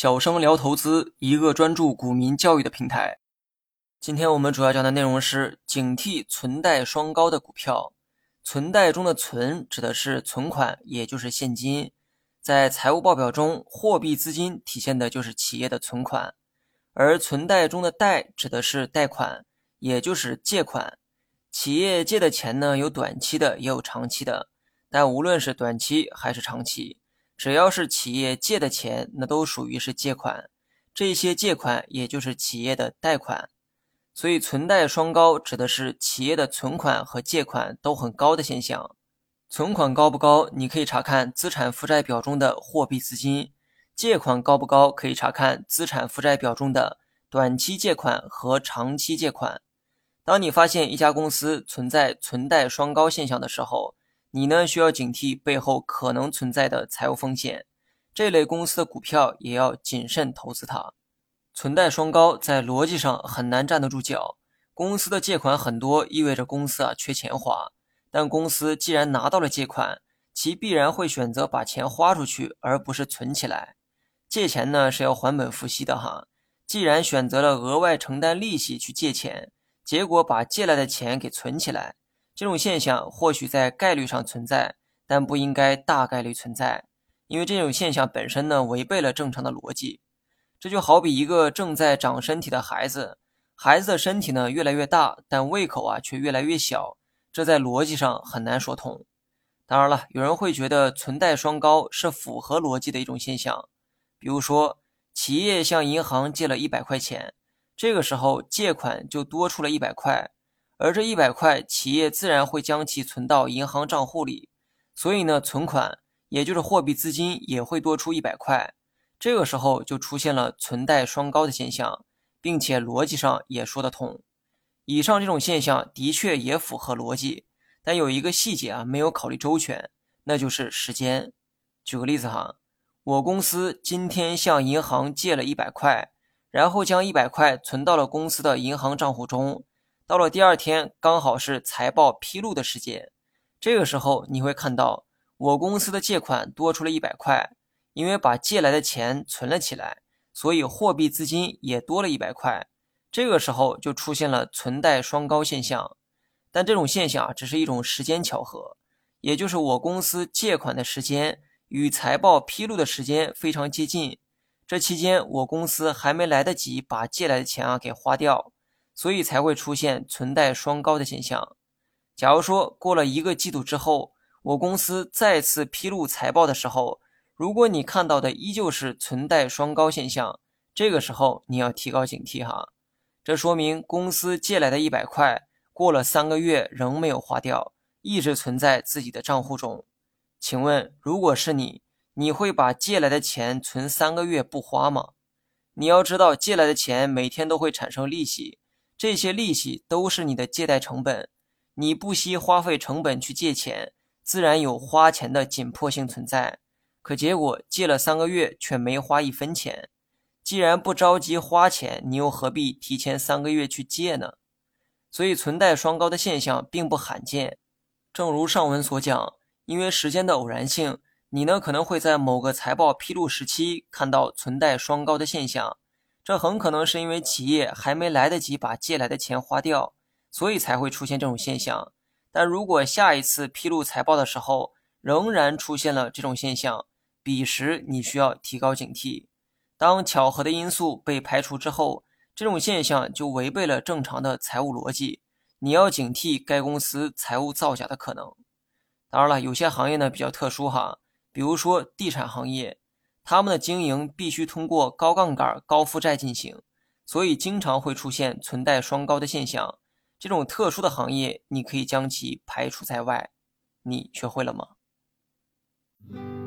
小生聊投资，一个专注股民教育的平台。今天我们主要讲的内容是警惕存贷双高的股票。存贷中的“存”指的是存款，也就是现金。在财务报表中，货币资金体现的就是企业的存款，而存贷中的“贷”指的是贷款，也就是借款。企业借的钱呢，有短期的，也有长期的。但无论是短期还是长期，只要是企业借的钱，那都属于是借款。这些借款也就是企业的贷款。所以，存贷双高指的是企业的存款和借款都很高的现象。存款高不高，你可以查看资产负债表中的货币资金；借款高不高，可以查看资产负债表中的短期借款和长期借款。当你发现一家公司存在存贷双高现象的时候，你呢需要警惕背后可能存在的财务风险。这类公司的股票也要谨慎投资它。存贷双高在逻辑上很难站得住脚。公司的借款很多，意味着公司啊缺钱花。但公司既然拿到了借款，其必然会选择把钱花出去，而不是存起来。借钱呢是要还本付息的哈。既然选择了额外承担利息去借钱，结果把借来的钱给存起来，这种现象或许在概率上存在，但不应该大概率存在，因为这种现象本身呢违背了正常的逻辑。这就好比一个正在长身体的孩子，孩子的身体呢越来越大，但胃口啊却越来越小，这在逻辑上很难说通。当然了，有人会觉得存贷双高是符合逻辑的一种现象。比如说，企业向银行借了一百块钱，这个时候借款就多出了一百块，而这一百块企业自然会将其存到银行账户里，所以呢，存款也就是货币资金也会多出一百块。这个时候就出现了存贷双高的现象，并且逻辑上也说得通。以上这种现象的确也符合逻辑，但有一个细节啊没有考虑周全，那就是时间。举个例子哈，我公司今天向银行借了一百块，然后将一百块存到了公司的银行账户中。到了第二天，刚好是财报披露的时间，这个时候你会看到我公司的借款多出了一百块。因为把借来的钱存了起来，所以货币资金也多了一百块。这个时候就出现了存贷双高现象。但这种现象，只是一种时间巧合，也就是我公司借款的时间与财报披露的时间非常接近。这期间我公司还没来得及把借来的钱啊给花掉，所以才会出现存贷双高的现象。假如说过了一个季度之后，我公司再次披露财报的时候，如果你看到的依旧是存贷双高现象，这个时候你要提高警惕哈。这说明公司借来的一百块，过了三个月仍没有花掉，一直存在自己的账户中。请问，如果是你，你会把借来的钱存三个月不花吗？你要知道，借来的钱每天都会产生利息，这些利息都是你的借贷成本，你不惜花费成本去借钱，自然有花钱的紧迫性存在。可结果借了三个月却没花一分钱，既然不着急花钱，你又何必提前三个月去借呢？所以存贷双高的现象并不罕见。正如上文所讲，因为时间的偶然性，你呢可能会在某个财报披露时期看到存贷双高的现象，这很可能是因为企业还没来得及把借来的钱花掉，所以才会出现这种现象。但如果下一次披露财报的时候仍然出现了这种现象，彼时你需要提高警惕。当巧合的因素被排除之后，这种现象就违背了正常的财务逻辑。你要警惕该公司财务造假的可能。当然了，有些行业呢比较特殊哈，比如说地产行业，他们的经营必须通过高杠杆、高负债进行，所以经常会出现存贷双高的现象。这种特殊的行业，你可以将其排除在外。你学会了吗？